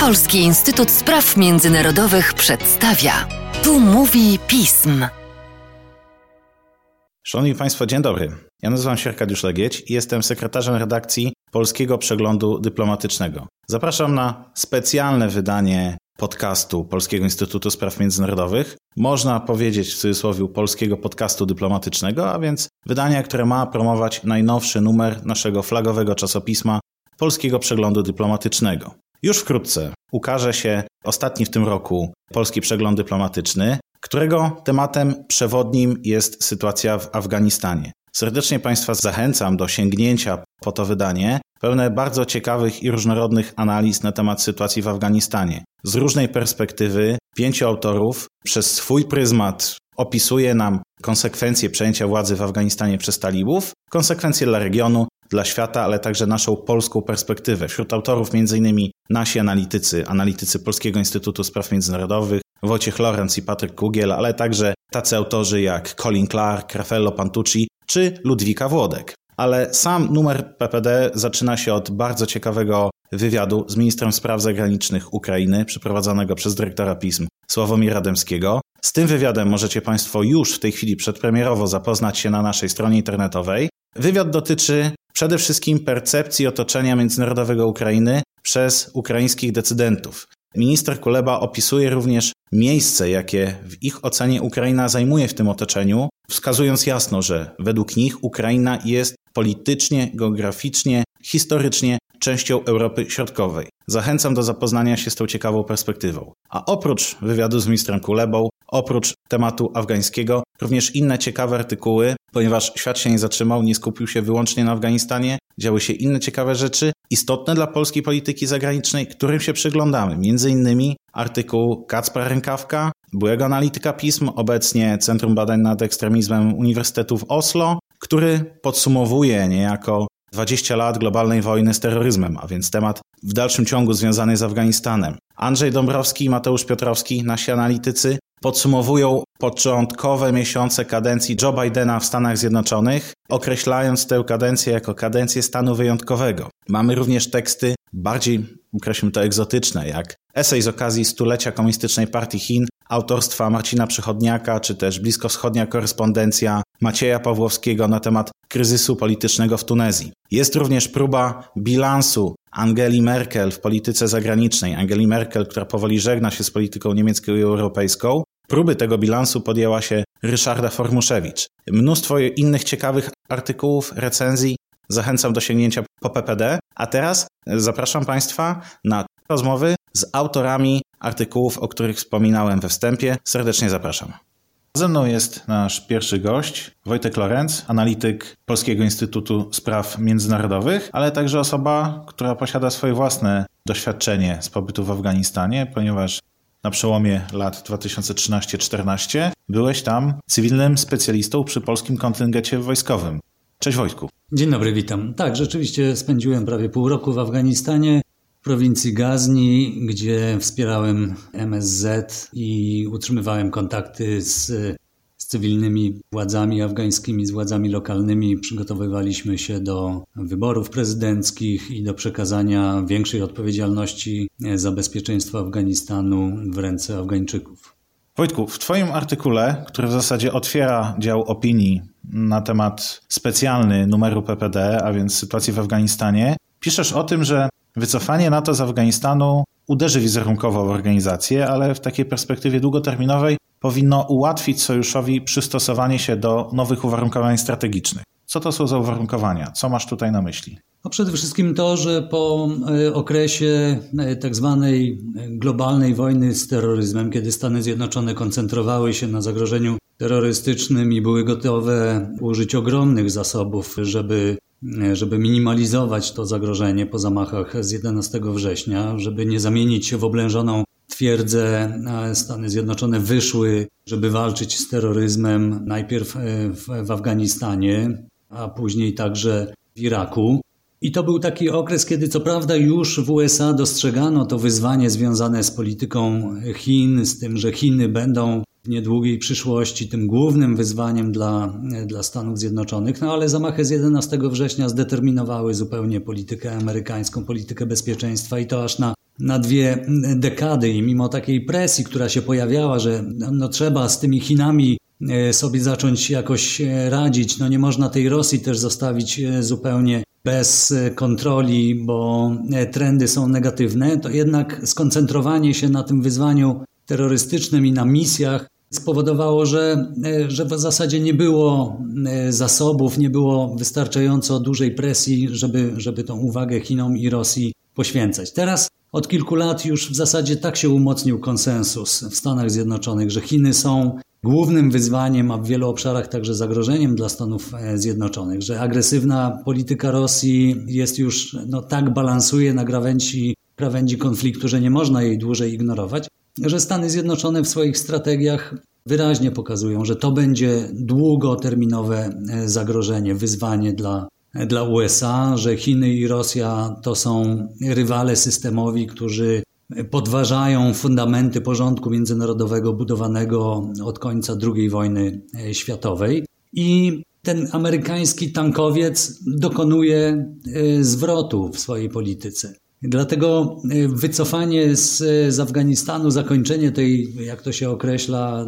Polski Instytut Spraw Międzynarodowych przedstawia. Tu mówi pism. Szanowni Państwo, dzień dobry. Ja nazywam się Arkadiusz Legieć i jestem sekretarzem redakcji Polskiego Przeglądu Dyplomatycznego. Zapraszam na specjalne wydanie podcastu Polskiego Instytutu Spraw Międzynarodowych. Można powiedzieć w cudzysłowie Polskiego Podcastu Dyplomatycznego, a więc wydania, które ma promować najnowszy numer naszego flagowego czasopisma Polskiego Przeglądu Dyplomatycznego. Już wkrótce ukaże się ostatni w tym roku Polski Przegląd Dyplomatyczny, którego tematem przewodnim jest sytuacja w Afganistanie. Serdecznie Państwa zachęcam do sięgnięcia po to wydanie, pełne bardzo ciekawych i różnorodnych analiz na temat sytuacji w Afganistanie. Z różnej perspektywy pięciu autorów przez swój pryzmat opisuje nam konsekwencje przejęcia władzy w Afganistanie przez talibów, konsekwencje dla regionu, dla świata, ale także naszą polską perspektywę. Wśród autorów m.in. nasi analitycy, analitycy Polskiego Instytutu Spraw Międzynarodowych, Wojciech Lorenz i Patryk Kugiel, ale także tacy autorzy jak Colin Clark, Raffaello Pantucci czy Ludwika Włodek. Ale sam numer PPD zaczyna się od bardzo ciekawego wywiadu z ministrem spraw zagranicznych Ukrainy, przeprowadzonego przez dyrektora pism Sławomira Dębskiego. Z tym wywiadem możecie Państwo już w tej chwili przedpremierowo zapoznać się na naszej stronie internetowej. Wywiad dotyczy przede wszystkim percepcji otoczenia międzynarodowego Ukrainy przez ukraińskich decydentów. Minister Kuleba opisuje również miejsce, jakie w ich ocenie Ukraina zajmuje w tym otoczeniu, wskazując jasno, że według nich Ukraina jest politycznie, geograficznie, historycznie częścią Europy Środkowej. Zachęcam do zapoznania się z tą ciekawą perspektywą. A oprócz wywiadu z ministrem Kulebą, oprócz tematu afgańskiego, również inne ciekawe artykuły, ponieważ świat się nie zatrzymał, nie skupił się wyłącznie na Afganistanie, działy się inne ciekawe rzeczy, istotne dla polskiej polityki zagranicznej, którym się przyglądamy. Między innymi artykuł Kacpra Rękawka, byłego analityka pism, obecnie Centrum Badań nad Ekstremizmem Uniwersytetu w Oslo, który podsumowuje niejako 20 lat globalnej wojny z terroryzmem, a więc temat w dalszym ciągu związany z Afganistanem. Andrzej Dąbrowski i Mateusz Piotrowski, nasi analitycy, podsumowują początkowe miesiące kadencji Joe Bidena w Stanach Zjednoczonych, określając tę kadencję jako kadencję stanu wyjątkowego. Mamy również teksty bardziej, określmy to, egzotyczne, jak esej z okazji stulecia Komunistycznej Partii Chin autorstwa Marcina Przychodniaka, czy też bliskowschodnia korespondencja Macieja Pawłowskiego na temat kryzysu politycznego w Tunezji. Jest również próba bilansu Angeli Merkel w polityce zagranicznej. Angeli Merkel, która powoli żegna się z polityką niemiecką i europejską. Próby tego bilansu podjęła się Ryszarda Formuszewicz. Mnóstwo innych ciekawych artykułów, recenzji. Zachęcam do sięgnięcia po PPD. A teraz zapraszam Państwa na rozmowy z autorami artykułów, o których wspominałem we wstępie. Serdecznie zapraszam. Ze mną jest nasz pierwszy gość, Wojtek Lorenz, analityk Polskiego Instytutu Spraw Międzynarodowych, ale także osoba, która posiada swoje własne doświadczenie z pobytu w Afganistanie, ponieważ na przełomie lat 2013-14 byłeś tam cywilnym specjalistą przy polskim kontyngecie wojskowym. Cześć Wojtku. Dzień dobry, witam. Tak, rzeczywiście spędziłem prawie pół roku w Afganistanie prowincji Gazni, gdzie wspierałem MSZ i utrzymywałem kontakty z cywilnymi władzami afgańskimi, z władzami lokalnymi. Przygotowywaliśmy się do wyborów prezydenckich i do przekazania większej odpowiedzialności za bezpieczeństwo Afganistanu w ręce Afgańczyków. Wojtku, w Twoim artykule, który w zasadzie otwiera dział opinii na temat specjalny numeru PPD, a więc sytuacji w Afganistanie, piszesz o tym, że Wycofanie NATO z Afganistanu uderzy wizerunkowo w organizację, ale w takiej perspektywie długoterminowej powinno ułatwić sojuszowi przystosowanie się do nowych uwarunkowań strategicznych. Co to są za uwarunkowania? Co masz tutaj na myśli? No przede wszystkim to, że po e, okresie e, tak zwanej globalnej wojny z terroryzmem, kiedy Stany Zjednoczone koncentrowały się na zagrożeniu terrorystycznym i były gotowe użyć ogromnych zasobów, żeby żeby minimalizować to zagrożenie po zamachach z 11 września, żeby nie zamienić się w oblężoną twierdzę. Stany Zjednoczone wyszły, żeby walczyć z terroryzmem najpierw e, w, w Afganistanie, a później także w Iraku. I to był taki okres, kiedy co prawda już w USA dostrzegano to wyzwanie związane z polityką Chin, z tym, że Chiny będą w niedługiej przyszłości tym głównym wyzwaniem dla, dla Stanów Zjednoczonych, no ale zamachy z 11 września zdeterminowały zupełnie politykę amerykańską, politykę bezpieczeństwa i to aż na na dwie dekady i mimo takiej presji, która się pojawiała, że no, trzeba z tymi Chinami e, sobie zacząć jakoś e, radzić, no nie można tej Rosji też zostawić e, zupełnie bez kontroli, bo trendy są negatywne, to jednak skoncentrowanie się na tym wyzwaniu terrorystycznym i na misjach spowodowało, że, że w zasadzie nie było zasobów, nie było wystarczająco dużej presji, żeby, żeby tą uwagę Chinom i Rosji poświęcać. Teraz od kilku lat już w zasadzie tak się umocnił konsensus w Stanach Zjednoczonych, że Chiny są głównym wyzwaniem, a w wielu obszarach także zagrożeniem dla Stanów e, Zjednoczonych, że agresywna polityka Rosji jest już no, tak balansuje na krawędzi, krawędzi konfliktu, że nie można jej dłużej ignorować, że Stany Zjednoczone w swoich strategiach wyraźnie pokazują, że to będzie długoterminowe e, zagrożenie, wyzwanie dla dla USA, że Chiny i Rosja to są rywale systemowi, którzy podważają fundamenty porządku międzynarodowego budowanego od końca II wojny światowej. I ten amerykański tankowiec dokonuje e, zwrotu w swojej polityce. Dlatego e, wycofanie z, z Afganistanu, zakończenie tej, jak to się określa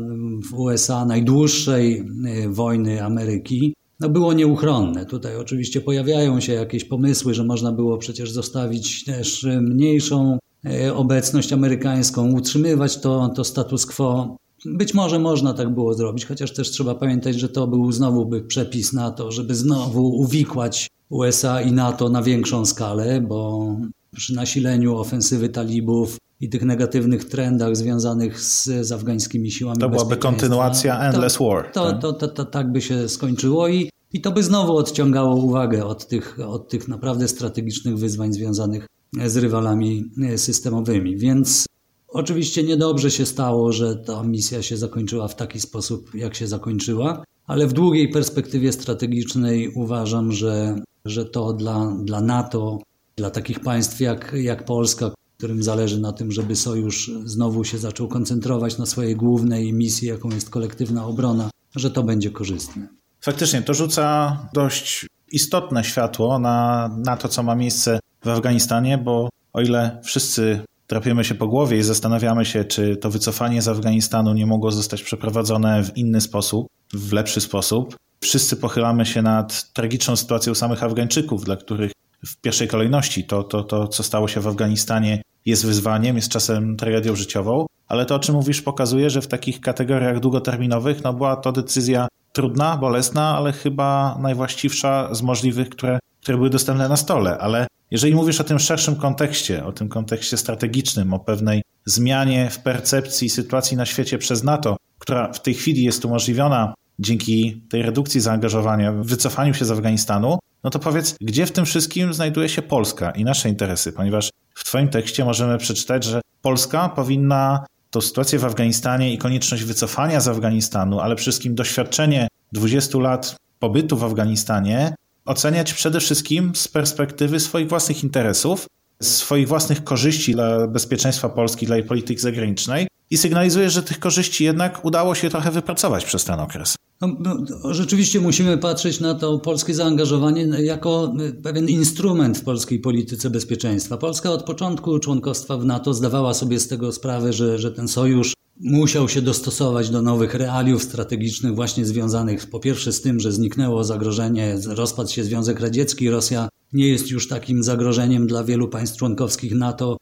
w USA, najdłuższej e, wojny Ameryki, no było nieuchronne. Tutaj oczywiście pojawiają się jakieś pomysły, że można było przecież zostawić też mniejszą e, obecność amerykańską, utrzymywać to, to status quo. Być może można tak było zrobić, chociaż też trzeba pamiętać, że to był znowu by przepis na to, żeby znowu uwikłać USA i NATO na większą skalę, bo przy nasileniu ofensywy talibów i tych negatywnych trendach związanych z, z afgańskimi siłami To byłaby kontynuacja Endless to, War. To, tak? to, to, to, tak by się skończyło i, i to by znowu odciągało uwagę od tych, od tych naprawdę strategicznych wyzwań związanych z rywalami systemowymi. Więc oczywiście niedobrze się stało, że ta misja się zakończyła w taki sposób, jak się zakończyła, ale w długiej perspektywie strategicznej uważam, że, że to dla, dla NATO, dla takich państw jak, jak Polska, którym zależy na tym, żeby sojusz znowu się zaczął koncentrować na swojej głównej misji, jaką jest kolektywna obrona, że to będzie korzystne. Faktycznie, to rzuca dość istotne światło na, na to, co ma miejsce w Afganistanie, bo o ile wszyscy trapiemy się po głowie i zastanawiamy się, czy to wycofanie z Afganistanu nie mogło zostać przeprowadzone w inny sposób, w lepszy sposób, wszyscy pochylamy się nad tragiczną sytuacją samych Afgańczyków, dla których w pierwszej kolejności to, to, to co stało się w Afganistanie, jest wyzwaniem, jest czasem tragedią życiową, ale to, o czym mówisz, pokazuje, że w takich kategoriach długoterminowych no, była to decyzja trudna, bolesna, ale chyba najwłaściwsza z możliwych, które, które były dostępne na stole. Ale jeżeli mówisz o tym szerszym kontekście, o tym kontekście strategicznym, o pewnej zmianie w percepcji sytuacji na świecie przez NATO, która w tej chwili jest umożliwiona dzięki tej redukcji zaangażowania, wycofaniu się z Afganistanu, no to powiedz, gdzie w tym wszystkim znajduje się Polska i nasze interesy? Ponieważ w Twoim tekście możemy przeczytać, że Polska powinna tą sytuację w Afganistanie i konieczność wycofania z Afganistanu, ale wszystkim doświadczenie 20 lat pobytu w Afganistanie oceniać przede wszystkim z perspektywy swoich własnych interesów, swoich własnych korzyści dla bezpieczeństwa Polski, dla jej polityki zagranicznej i sygnalizuje, że tych korzyści jednak udało się trochę wypracować przez ten okres. No, no, rzeczywiście musimy patrzeć na to polskie zaangażowanie jako pewien instrument w polskiej polityce bezpieczeństwa. Polska od początku członkostwa w NATO zdawała sobie z tego sprawę, że, że ten sojusz musiał się dostosować do nowych realiów strategicznych, właśnie związanych po pierwsze z tym, że zniknęło zagrożenie, rozpadł się Związek Radziecki, Rosja nie jest już takim zagrożeniem dla wielu państw członkowskich NATO,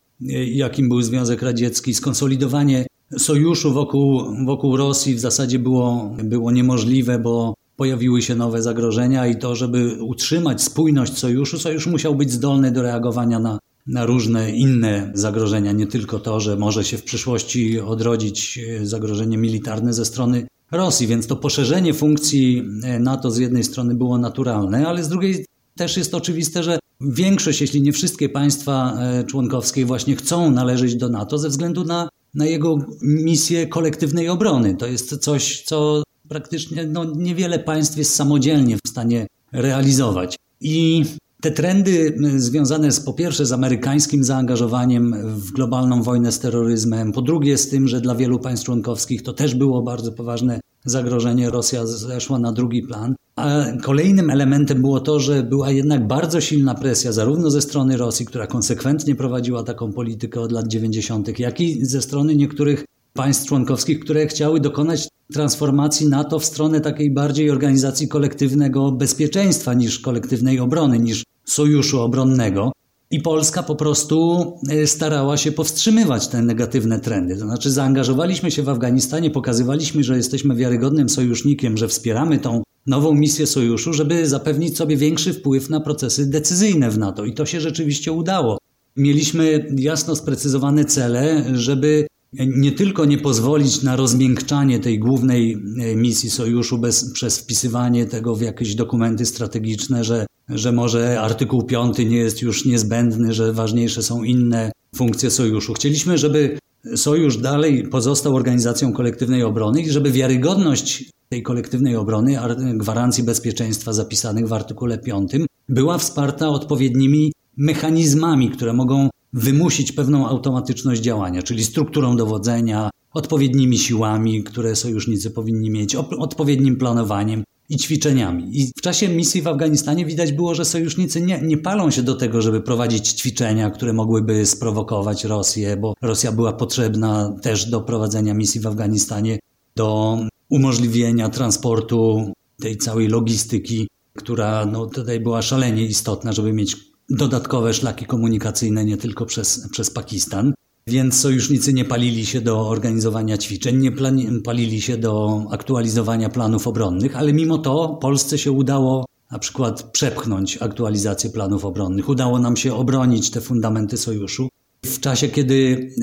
jakim był Związek Radziecki, skonsolidowanie sojuszu wokół, wokół Rosji w zasadzie było, było niemożliwe, bo pojawiły się nowe zagrożenia i to, żeby utrzymać spójność sojuszu, sojusz musiał być zdolny do reagowania na, na różne inne zagrożenia, nie tylko to, że może się w przyszłości odrodzić e, zagrożenie militarne ze strony Rosji, więc to poszerzenie funkcji e, NATO z jednej strony było naturalne, ale z drugiej też jest oczywiste, że większość, jeśli nie wszystkie państwa e, członkowskie właśnie chcą należeć do NATO ze względu na na jego misję kolektywnej obrony. To jest coś, co praktycznie no, niewiele państw jest samodzielnie w stanie realizować. I te trendy związane z po pierwsze z amerykańskim zaangażowaniem w globalną wojnę z terroryzmem, po drugie z tym, że dla wielu państw członkowskich to też było bardzo poważne zagrożenie, Rosja zeszła na drugi plan. A kolejnym elementem było to, że była jednak bardzo silna presja zarówno ze strony Rosji, która konsekwentnie prowadziła taką politykę od lat 90., jak i ze strony niektórych państw członkowskich, które chciały dokonać transformacji NATO w stronę takiej bardziej organizacji kolektywnego bezpieczeństwa niż kolektywnej obrony, niż sojuszu obronnego. I Polska po prostu e, starała się powstrzymywać te negatywne trendy. To znaczy, zaangażowaliśmy się w Afganistanie, pokazywaliśmy, że jesteśmy wiarygodnym sojusznikiem, że wspieramy tą nową misję sojuszu, żeby zapewnić sobie większy wpływ na procesy decyzyjne w NATO. I to się rzeczywiście udało. Mieliśmy jasno sprecyzowane cele, żeby nie tylko nie pozwolić na rozmiękczanie tej głównej e, misji sojuszu bez, przez wpisywanie tego w jakieś dokumenty strategiczne, że, że może artykuł 5 nie jest już niezbędny, że ważniejsze są inne funkcje sojuszu. Chcieliśmy, żeby sojusz dalej pozostał organizacją kolektywnej obrony i żeby wiarygodność tej kolektywnej obrony, gwarancji bezpieczeństwa zapisanych w artykule 5 była wsparta odpowiednimi mechanizmami, które mogą wymusić pewną automatyczność działania, czyli strukturą dowodzenia, odpowiednimi siłami, które sojusznicy powinni mieć, odpowiednim planowaniem i ćwiczeniami. I w czasie misji w Afganistanie widać było, że sojusznicy nie, nie palą się do tego, żeby prowadzić ćwiczenia, które mogłyby sprowokować Rosję, bo Rosja była potrzebna też do prowadzenia misji w Afganistanie, do umożliwienia transportu tej całej logistyki, która no, tutaj była szalenie istotna, żeby mieć dodatkowe szlaki komunikacyjne nie tylko przez, przez Pakistan. Więc sojusznicy nie palili się do organizowania ćwiczeń, nie palili się do aktualizowania planów obronnych, ale mimo to Polsce się udało na przykład przepchnąć aktualizację planów obronnych. Udało nam się obronić te fundamenty sojuszu. W czasie, kiedy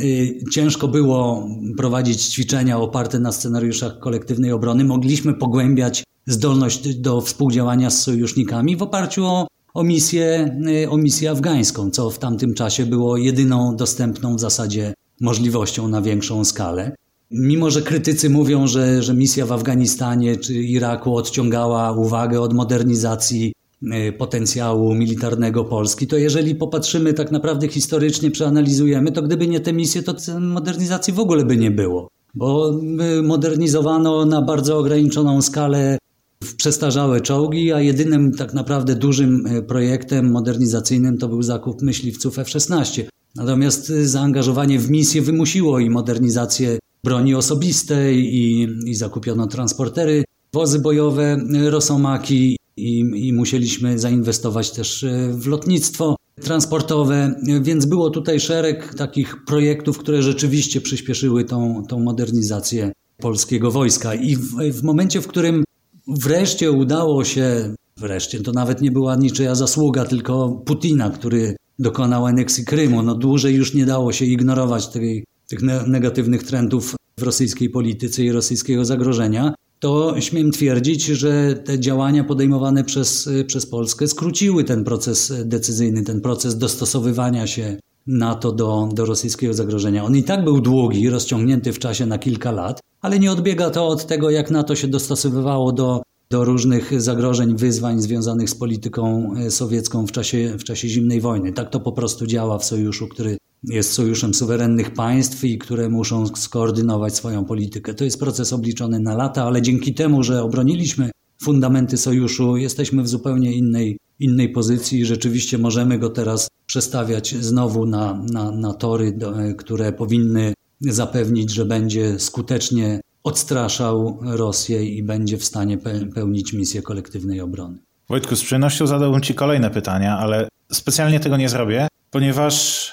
y, ciężko było prowadzić ćwiczenia oparte na scenariuszach kolektywnej obrony, mogliśmy pogłębiać zdolność do współdziałania z sojusznikami w oparciu o o misję, y, o misję afgańską, co w tamtym czasie było jedyną dostępną w zasadzie możliwością na większą skalę. Mimo, że krytycy mówią, że, że misja w Afganistanie czy Iraku odciągała uwagę od modernizacji y, potencjału militarnego Polski, to jeżeli popatrzymy tak naprawdę historycznie, przeanalizujemy, to gdyby nie te misje, to modernizacji w ogóle by nie było. Bo y, modernizowano na bardzo ograniczoną skalę przestarzałe czołgi, a jedynym tak naprawdę dużym e, projektem modernizacyjnym to był zakup myśliwców F-16. Natomiast e, zaangażowanie w misję wymusiło i modernizację broni osobistej, i, i zakupiono transportery, wozy bojowe, e, rosomaki, i, i musieliśmy zainwestować też w lotnictwo transportowe, więc było tutaj szereg takich projektów, które rzeczywiście przyspieszyły tą, tą modernizację polskiego wojska. I w, w momencie, w którym Wreszcie udało się, wreszcie to nawet nie była niczyja zasługa, tylko Putina, który dokonał aneksji Krymu. No dłużej już nie dało się ignorować tej, tych negatywnych trendów w rosyjskiej polityce i rosyjskiego zagrożenia. To śmiem twierdzić, że te działania podejmowane przez, przez Polskę skróciły ten proces decyzyjny, ten proces dostosowywania się NATO do, do rosyjskiego zagrożenia. On i tak był długi, rozciągnięty w czasie na kilka lat, ale nie odbiega to od tego, jak NATO się dostosowywało do, do różnych zagrożeń, wyzwań związanych z polityką e, sowiecką w czasie, w czasie zimnej wojny. Tak to po prostu działa w sojuszu, który jest sojuszem suwerennych państw i które muszą skoordynować swoją politykę. To jest proces obliczony na lata, ale dzięki temu, że obroniliśmy fundamenty sojuszu, jesteśmy w zupełnie innej, innej pozycji i rzeczywiście możemy go teraz przestawiać znowu na, na, na tory, e, które powinny zapewnić, że będzie skutecznie odstraszał Rosję i będzie w stanie pełnić misję kolektywnej obrony. Wojtku, z przyjemnością zadałbym Ci kolejne pytania, ale specjalnie tego nie zrobię, ponieważ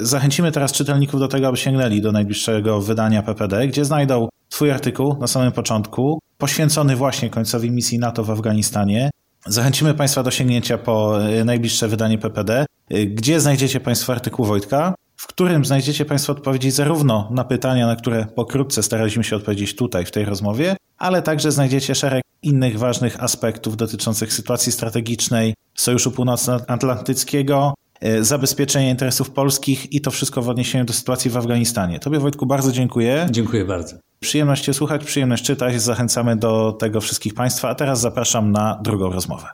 y, zachęcimy teraz czytelników do tego, aby sięgnęli do najbliższego wydania PPD, gdzie znajdą Twój artykuł na samym początku, poświęcony właśnie końcowi misji NATO w Afganistanie. Zachęcimy Państwa do sięgnięcia po y, najbliższe wydanie PPD, y, gdzie znajdziecie Państwo artykuł Wojtka, w którym znajdziecie Państwo odpowiedzi zarówno na pytania, na które pokrótce staraliśmy się odpowiedzieć tutaj, w tej rozmowie, ale także znajdziecie szereg innych ważnych aspektów dotyczących sytuacji strategicznej Sojuszu Północnoatlantyckiego, e, zabezpieczenia interesów polskich i to wszystko w odniesieniu do sytuacji w Afganistanie. Tobie Wojtku bardzo dziękuję. Dziękuję bardzo. Przyjemność Cię słuchać, przyjemność czytać. Zachęcamy do tego wszystkich Państwa, a teraz zapraszam na drugą rozmowę.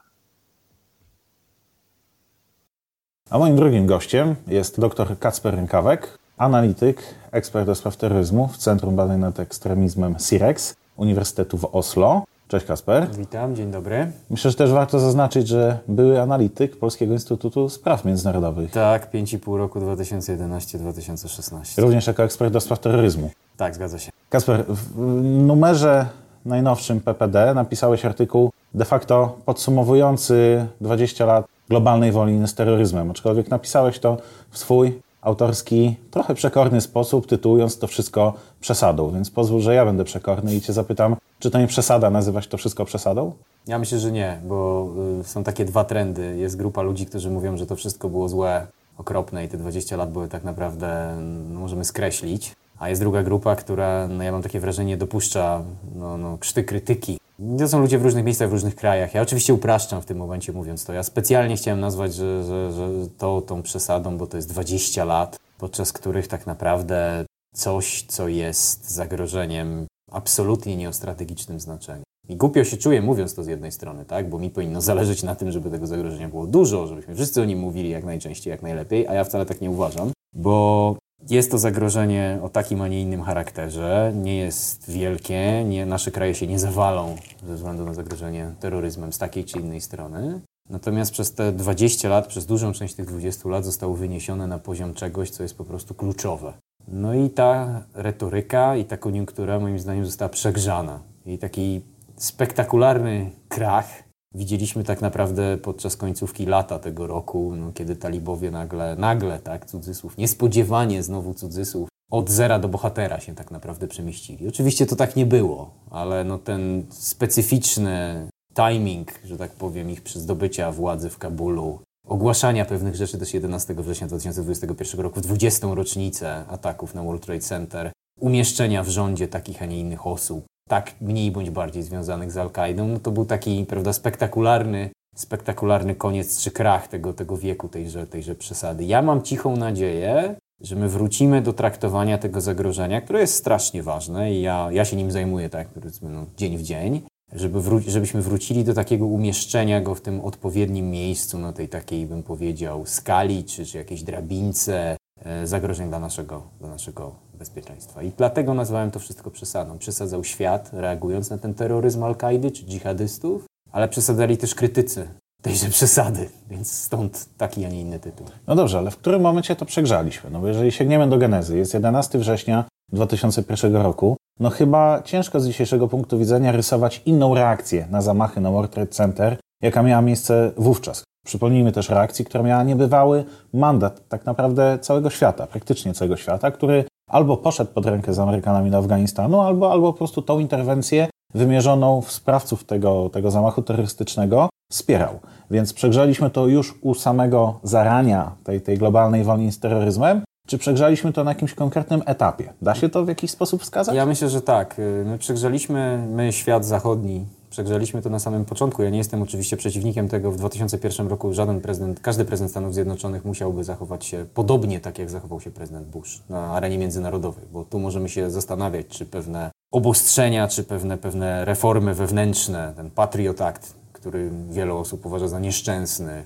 A moim drugim gościem jest dr Kacper Rękawek, analityk, ekspert do spraw terroryzmu w Centrum Badań nad Ekstremizmem CIREX Uniwersytetu w Oslo. Cześć Kasper. Witam, dzień dobry. Myślę, że też warto zaznaczyć, że były analityk Polskiego Instytutu Spraw Międzynarodowych. Tak, 5,5 roku 2011-2016. Również jako ekspert do spraw terroryzmu. Tak, zgadza się. Kasper, w numerze najnowszym PPD napisałeś artykuł de facto podsumowujący 20 lat globalnej wojny z terroryzmem, aczkolwiek napisałeś to w swój autorski, trochę przekorny sposób, tytułując to wszystko przesadą. Więc pozwól, że ja będę przekorny i Cię zapytam, czy to nie przesada nazywać to wszystko przesadą? Ja myślę, że nie, bo y, są takie dwa trendy. Jest grupa ludzi, którzy mówią, że to wszystko było złe, okropne i te 20 lat były tak naprawdę, no, możemy skreślić. A jest druga grupa, która, no ja mam takie wrażenie, dopuszcza no, no, krzty krytyki. To są ludzie w różnych miejscach, w różnych krajach. Ja oczywiście upraszczam w tym momencie mówiąc to. Ja specjalnie chciałem nazwać, że, że, że to tą przesadą, bo to jest 20 lat, podczas których tak naprawdę coś, co jest zagrożeniem absolutnie nie o strategicznym znaczeniu. I głupio się czuję mówiąc to z jednej strony, tak? Bo mi powinno zależeć na tym, żeby tego zagrożenia było dużo, żebyśmy wszyscy o nim mówili jak najczęściej, jak najlepiej, a ja wcale tak nie uważam, bo jest to zagrożenie o takim, a nie innym charakterze, nie jest wielkie, nie, nasze kraje się nie zawalą ze względu na zagrożenie terroryzmem z takiej czy innej strony. Natomiast przez te 20 lat, przez dużą część tych 20 lat zostało wyniesione na poziom czegoś, co jest po prostu kluczowe. No i ta retoryka i ta koniunktura moim zdaniem została przegrzana. I taki spektakularny krach widzieliśmy tak naprawdę podczas końcówki lata tego roku, no, kiedy talibowie nagle, nagle, tak, cudzysłów, niespodziewanie znowu cudzysłów, od zera do bohatera się tak naprawdę przemieścili. Oczywiście to tak nie było, ale no ten specyficzny timing, że tak powiem, ich zdobycia władzy w Kabulu, ogłaszania pewnych rzeczy też 11 września 2021 roku, w 20. rocznicę ataków na World Trade Center, umieszczenia w rządzie takich, a nie innych osób, tak mniej bądź bardziej związanych z Al-Kaidą, no to był taki, prawda, spektakularny, spektakularny koniec czy krach tego, tego wieku, tejże, tejże przesady. Ja mam cichą nadzieję, że my wrócimy do traktowania tego zagrożenia, które jest strasznie ważne i ja, ja się nim zajmuję, tak, powiedzmy, no, dzień w dzień, żeby wró- żebyśmy wrócili do takiego umieszczenia go w tym odpowiednim miejscu, na tej takiej, bym powiedział, skali, czy, czy jakiejś drabince e, zagrożeń dla naszego, dla naszego bezpieczeństwa. I dlatego nazwałem to wszystko przesadą. Przesadzał świat, reagując na ten terroryzm Al-Kaidy czy dżihadystów, ale przesadzali też krytycy tejże przesady, więc stąd taki, a nie inny tytuł. No dobrze, ale w którym momencie to przegrzaliśmy? No bo jeżeli sięgniemy do genezy, jest 11 września 2001 roku, no chyba ciężko z dzisiejszego punktu widzenia rysować inną reakcję na zamachy na World Trade Center, jaka miała miejsce wówczas. Przypomnijmy też reakcji, która miała niebywały mandat tak naprawdę całego świata, praktycznie całego świata, który albo poszedł pod rękę z Amerykanami do Afganistanu, albo, albo po prostu tą interwencję wymierzoną w sprawców tego, tego zamachu terrorystycznego wspierał. Więc przegrzaliśmy to już u samego zarania tej, tej globalnej wojny z terroryzmem, czy przegrzaliśmy to na jakimś konkretnym etapie? Da się to w jakiś sposób wskazać? Ja myślę, że tak. My przegrzaliśmy, my świat zachodni, przegrzaliśmy to na samym początku. Ja nie jestem oczywiście przeciwnikiem tego. W 2001 roku żaden prezydent, każdy prezydent Stanów Zjednoczonych musiałby zachować się podobnie tak, jak zachował się prezydent Bush na arenie międzynarodowej, bo tu możemy się zastanawiać, czy pewne obostrzenia, czy pewne, pewne reformy wewnętrzne, ten Patriot Act, który wiele osób uważa za nieszczęsny,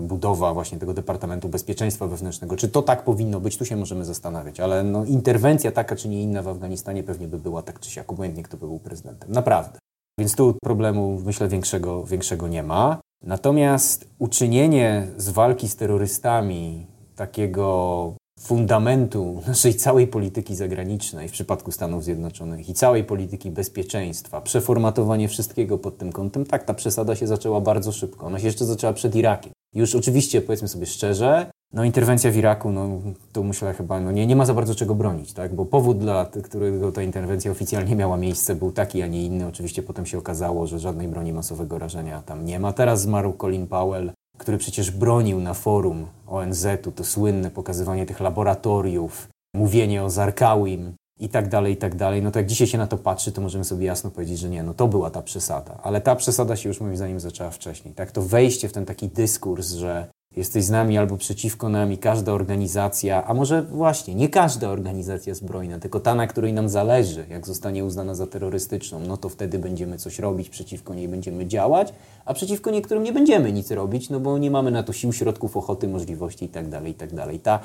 budowa właśnie tego Departamentu Bezpieczeństwa Wewnętrznego. Czy to tak powinno być? Tu się możemy zastanawiać, ale no, interwencja taka czy nie inna w Afganistanie pewnie by była tak czy siak, obojętnie kto by był prezydentem. Naprawdę. Więc tu problemu, myślę, większego, większego nie ma. Natomiast uczynienie z walki z terrorystami takiego fundamentu naszej całej polityki zagranicznej w przypadku Stanów Zjednoczonych i całej polityki bezpieczeństwa, przeformatowanie wszystkiego pod tym kątem, tak, ta przesada się zaczęła bardzo szybko. Ona się jeszcze zaczęła przed Irakiem. Już oczywiście, powiedzmy sobie szczerze, no interwencja w Iraku, no tu myślę chyba, no nie, nie ma za bardzo czego bronić, tak, bo powód, dla którego ta interwencja oficjalnie miała miejsce był taki, a nie inny. Oczywiście potem się okazało, że żadnej broni masowego rażenia tam nie ma. Teraz zmarł Colin Powell, który przecież bronił na forum ONZ-u to słynne pokazywanie tych laboratoriów, mówienie o Zarkałim i tak dalej, i tak dalej, no to jak dzisiaj się na to patrzy, to możemy sobie jasno powiedzieć, że nie, no to była ta przesada. Ale ta przesada się już moim zdaniem zaczęła wcześniej. Tak, to wejście w ten taki dyskurs, że jesteś z nami albo przeciwko nami, każda organizacja, a może właśnie nie każda organizacja zbrojna, tylko ta, na której nam zależy, jak zostanie uznana za terrorystyczną, no to wtedy będziemy coś robić, przeciwko niej będziemy działać, a przeciwko niektórym nie będziemy nic robić, no bo nie mamy na to sił, środków, ochoty, możliwości itd., tak itd. Tak ta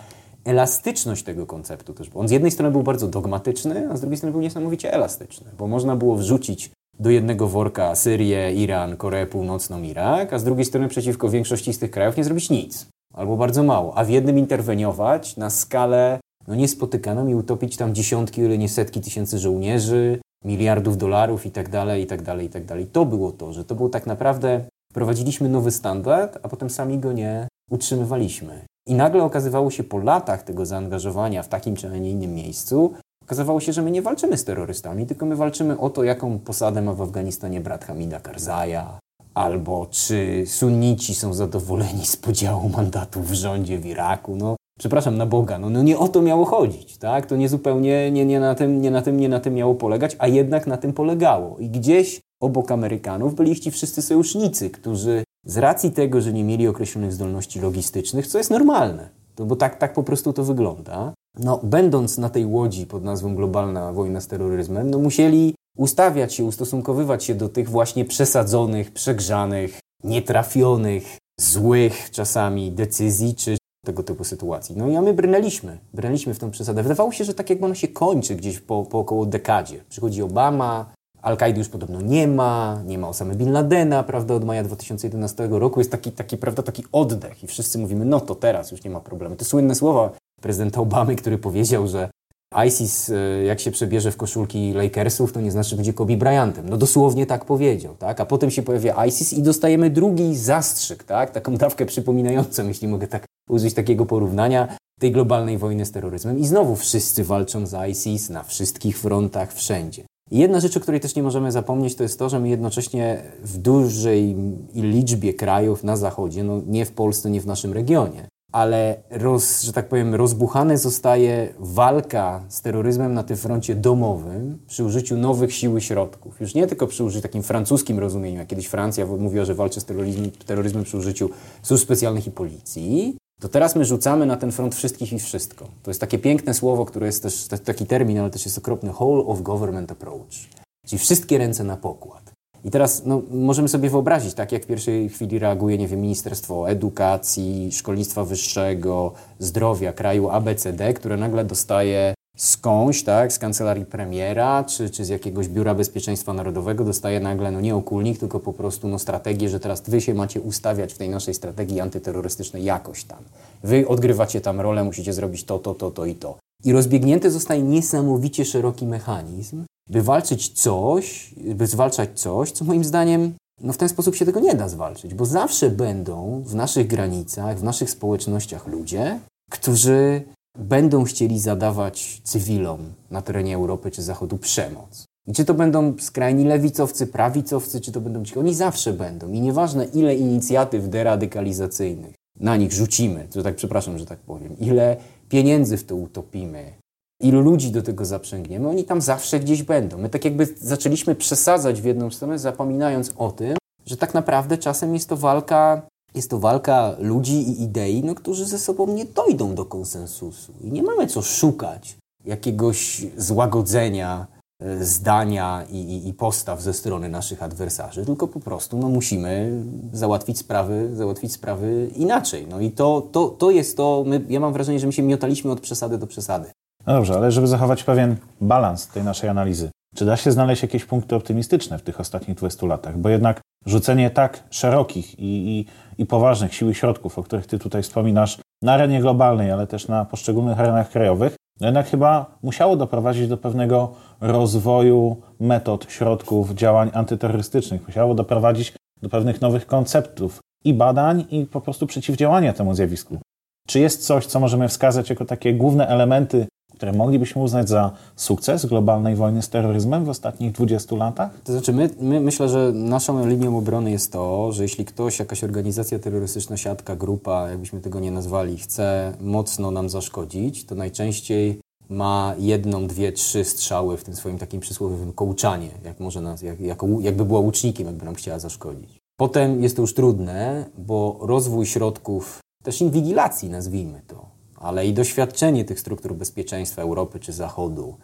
elastyczność tego konceptu też, bo on z jednej strony był bardzo dogmatyczny, a z drugiej strony był niesamowicie elastyczny, bo można było wrzucić do jednego worka Syrię, Iran, Koreę Północną, Irak, a z drugiej strony przeciwko większości z tych krajów nie zrobić nic, albo bardzo mało, a w jednym interweniować na skalę no, niespotykaną i utopić tam dziesiątki, ile nie setki tysięcy żołnierzy, miliardów dolarów i tak dalej, i tak dalej, i tak dalej. To było to, że to było tak naprawdę, wprowadziliśmy nowy standard, a potem sami go nie utrzymywaliśmy. I nagle okazywało się po latach tego zaangażowania w takim czy a nie innym miejscu, okazywało się, że my nie walczymy z terrorystami, tylko my walczymy o to, jaką posadę ma w Afganistanie brat Hamida Karzaja, albo czy sunnici są zadowoleni z podziału mandatów w rządzie w Iraku. No, przepraszam, na Boga, no, no nie o to miało chodzić, tak? To nie zupełnie, nie, nie, na tym, nie na tym, nie na tym miało polegać, a jednak na tym polegało. I gdzieś obok Amerykanów byli ci wszyscy sojusznicy, którzy z racji tego, że nie mieli określonych zdolności logistycznych, co jest normalne, to, bo tak, tak po prostu to wygląda, no, będąc na tej łodzi pod nazwą globalna wojna z terroryzmem, no musieli ustawiać się, ustosunkowywać się do tych właśnie przesadzonych, przegrzanych, nietrafionych, złych czasami decyzji czy tego typu sytuacji. No i a my brnęliśmy, brnęliśmy w tą przesadę. Wydawało się, że tak jakby ona się kończy gdzieś po, po około dekadzie. Przychodzi Obama, Al-Kaidy już podobno nie ma, nie ma Osamy Bin Ladena, prawda, od maja 2011 roku. Jest taki, taki, prawda, taki oddech i wszyscy mówimy, no to teraz już nie ma problemu. Te słynne słowa prezydenta Obamy, który powiedział, że ISIS, e, jak się przebierze w koszulki Lakersów, to nie znaczy, że będzie Kobe Bryantem. No dosłownie tak powiedział, tak? A potem się pojawia ISIS i dostajemy drugi zastrzyk, tak? Taką dawkę przypominającą, jeśli mogę tak użyć takiego porównania, tej globalnej wojny z terroryzmem. I znowu wszyscy walczą z ISIS na wszystkich frontach, wszędzie. I jedna rzecz, o której też nie możemy zapomnieć, to jest to, że my jednocześnie w dużej liczbie krajów na zachodzie, no nie w Polsce, nie w naszym regionie, ale roz, że tak powiem, rozbuchane zostaje walka z terroryzmem na tym froncie domowym przy użyciu nowych sił i środków. Już nie tylko przy użyciu takim francuskim rozumieniu, jak kiedyś Francja mówiła, że walczy z terroryzmem, terroryzmem przy użyciu służb specjalnych i policji, to teraz my rzucamy na ten front wszystkich i wszystko. To jest takie piękne słowo, które jest też taki termin, ale też jest okropny whole of government approach. Czyli wszystkie ręce na pokład. I teraz no, możemy sobie wyobrazić, tak jak w pierwszej chwili reaguje, nie wiem, Ministerstwo Edukacji, Szkolnictwa Wyższego, Zdrowia kraju ABCD, które nagle dostaje skądś, tak, z kancelarii premiera, czy, czy z jakiegoś biura bezpieczeństwa narodowego dostaje nagle, no nie okulnik, tylko po prostu no, strategię, że teraz wy się macie ustawiać w tej naszej strategii antyterrorystycznej jakoś tam. Wy odgrywacie tam rolę, musicie zrobić to, to, to, to i to. I rozbiegnięty zostaje niesamowicie szeroki mechanizm, by walczyć coś, by zwalczać coś, co moim zdaniem no w ten sposób się tego nie da zwalczyć, bo zawsze będą w naszych granicach, w naszych społecznościach ludzie, którzy będą chcieli zadawać cywilom na terenie Europy czy Zachodu przemoc. I czy to będą skrajni lewicowcy, prawicowcy, czy to będą ci, oni zawsze będą. I nieważne ile inicjatyw deradykalizacyjnych na nich rzucimy, to tak przepraszam, że tak powiem, ile pieniędzy w to utopimy, ilu ludzi do tego zaprzęgniemy, oni tam zawsze gdzieś będą. My tak jakby zaczęliśmy przesadzać w jedną stronę, zapominając o tym, że tak naprawdę czasem jest to walka jest to walka ludzi i idei, no, którzy ze sobą nie dojdą do konsensusu. I nie mamy co szukać jakiegoś złagodzenia e, zdania i, i, i, postaw ze strony naszych adwersarzy, tylko po prostu no, musimy załatwić sprawy, załatwić sprawy inaczej. No i to, to, to jest to, my, ja mam wrażenie, że my się miotaliśmy od przesady do przesady. No dobrze, ale żeby zachować pewien balans tej naszej analizy, czy da się znaleźć jakieś punkty optymistyczne w tych ostatnich 20 latach? Bo jednak rzucenie tak szerokich i, i, i poważnych sił i środków, o których Ty tutaj wspominasz, na arenie globalnej, ale też na poszczególnych arenach krajowych, no jednak chyba musiało doprowadzić do pewnego rozwoju metod, środków, działań antyterrorystycznych. Musiało doprowadzić do pewnych nowych konceptów i badań, i po prostu przeciwdziałania temu zjawisku. Czy jest coś, co możemy wskazać jako takie główne elementy które moglibyśmy uznać za sukces globalnej wojny z terroryzmem w ostatnich 20 latach? To znaczy, my, my myślę, że naszą linią obrony jest to, że jeśli ktoś, jakaś organizacja terrorystyczna, siatka, grupa, jakbyśmy tego nie nazwali, chce mocno nam zaszkodzić, to najczęściej ma jedną, dwie, trzy strzały w tym swoim takim przysłowiowym kołczanie, jak może nas, jak, jako, jakby była łucznikiem, jakby nam chciała zaszkodzić. Potem jest to już trudne, bo rozwój środków, też inwigilacji nazwijmy to, ale i doświadczenie tych struktur bezpieczeństwa Europy czy Zachodu,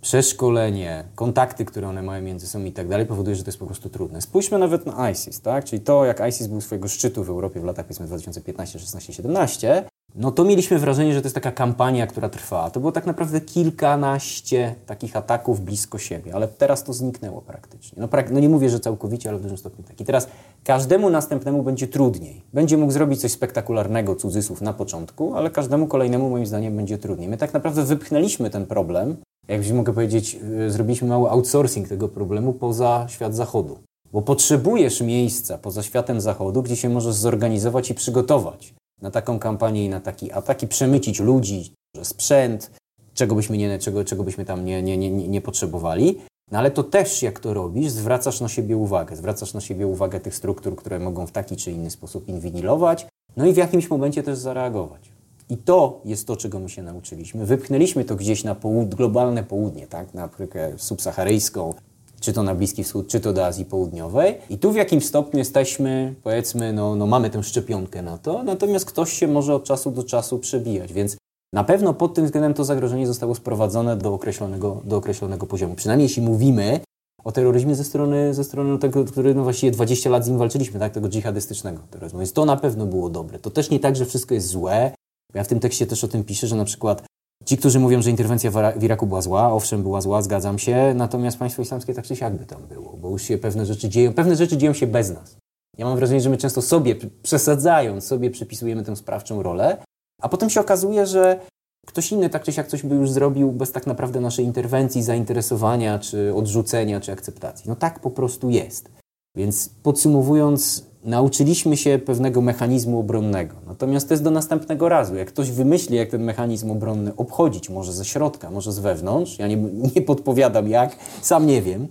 przeszkolenie, kontakty, które one mają między sobą i tak dalej, powoduje, że to jest po prostu trudne. Spójrzmy nawet na ISIS, tak? czyli to, jak ISIS był swojego szczytu w Europie w latach powiedzmy 2015, 16, 17, no to mieliśmy wrażenie, że to jest taka kampania, która trwa. To było tak naprawdę kilkanaście takich ataków blisko siebie, ale teraz to zniknęło praktycznie. No, prak no nie mówię, że całkowicie, ale w dużym stopniu tak. I teraz każdemu następnemu będzie trudniej. Będzie mógł zrobić coś spektakularnego, cudzysłów, na początku, ale każdemu kolejnemu moim zdaniem będzie trudniej. My tak naprawdę wypchnęliśmy ten problem, jak mogę powiedzieć, y, zrobiliśmy mały outsourcing tego problemu poza świat zachodu. Bo potrzebujesz miejsca poza światem zachodu, gdzie się możesz zorganizować i przygotować na taką kampanię i na taki atak i przemycić ludzi, sprzęt, czego byśmy, nie, czego, czego byśmy tam nie, nie, nie, nie potrzebowali. No ale to też, jak to robisz, zwracasz na siebie uwagę. Zwracasz na siebie uwagę tych struktur, które mogą w taki czy inny sposób inwigilować, no i w jakimś momencie też zareagować. I to jest to, czego my się nauczyliśmy. Wypchnęliśmy to gdzieś na połud globalne południe, tak? na Afrykę subsaharyjską, czy to na Bliski Wschód, czy to do Azji Południowej. I tu w jakim stopniu jesteśmy, powiedzmy, no, no mamy tę szczepionkę na to, natomiast ktoś się może od czasu do czasu przebijać, więc na pewno pod tym względem to zagrożenie zostało sprowadzone do określonego, do określonego poziomu. Przynajmniej jeśli mówimy o terroryzmie ze strony, ze strony tego, który no właściwie 20 lat z nim walczyliśmy, tak, tego dżihadystycznego terroryzmu. Więc to na pewno było dobre. To też nie tak, że wszystko jest złe. Ja w tym tekście też o tym piszę, że na przykład Ci, którzy mówią, że interwencja w Iraku była zła, owszem, była zła, zgadzam się, natomiast państwo islamskie tak czy siak by tam było, bo już się pewne rzeczy dzieją, pewne rzeczy dzieją się bez nas. Ja mam wrażenie, że my często sobie, przesadzając, sobie przypisujemy tę sprawczą rolę, a potem się okazuje, że ktoś inny tak czy siak coś by już zrobił bez tak naprawdę naszej interwencji, zainteresowania, czy odrzucenia, czy akceptacji. No tak po prostu jest. Więc podsumowując, nauczyliśmy się pewnego mechanizmu obronnego. Natomiast to jest do następnego razu. Jak ktoś wymyśli, jak ten mechanizm obronny obchodzić, może ze środka, może z wewnątrz, ja nie, nie podpowiadam jak, sam nie wiem,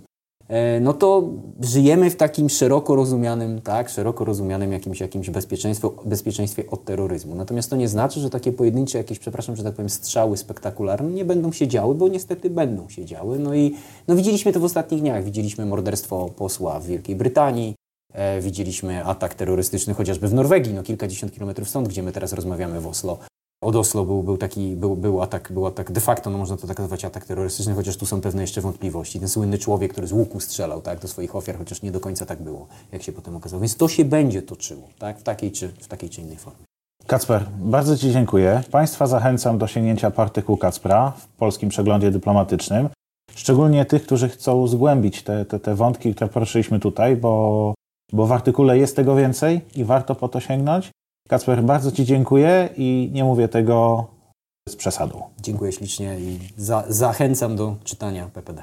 e, no to żyjemy w takim szeroko rozumianym, tak, szeroko rozumianym jakimś, jakimś bezpieczeństwie, bezpieczeństwie od terroryzmu. Natomiast to nie znaczy, że takie pojedyncze jakieś, przepraszam, że tak powiem, strzały spektakularne nie będą się działy, bo niestety będą się działy. No i no widzieliśmy to w ostatnich dniach. Widzieliśmy morderstwo posła w Wielkiej Brytanii, widzieliśmy atak terrorystyczny chociażby w Norwegii, no kilkadziesiąt kilometrów stąd, gdzie my teraz rozmawiamy w Oslo. Od Oslo był, był taki, był, był, atak, był atak de facto, no można to tak nazwać atak terrorystyczny, chociaż tu są pewne jeszcze wątpliwości. Ten słynny człowiek, który z łuku strzelał tak, do swoich ofiar, chociaż nie do końca tak było, jak się potem okazało. Więc to się będzie toczyło, tak, w takiej czy, w takiej czy innej formie. Kacper, bardzo Ci dziękuję. Państwa zachęcam do sięgnięcia po artykuł Kacpra w polskim przeglądzie dyplomatycznym. Szczególnie tych, którzy chcą zgłębić te, te, te wątki, które poruszyliśmy tutaj, bo bo w artykule jest tego więcej i warto po to sięgnąć. Kacper, bardzo Ci dziękuję i nie mówię tego z przesadą. Dziękuję ślicznie i za, zachęcam do czytania PPD.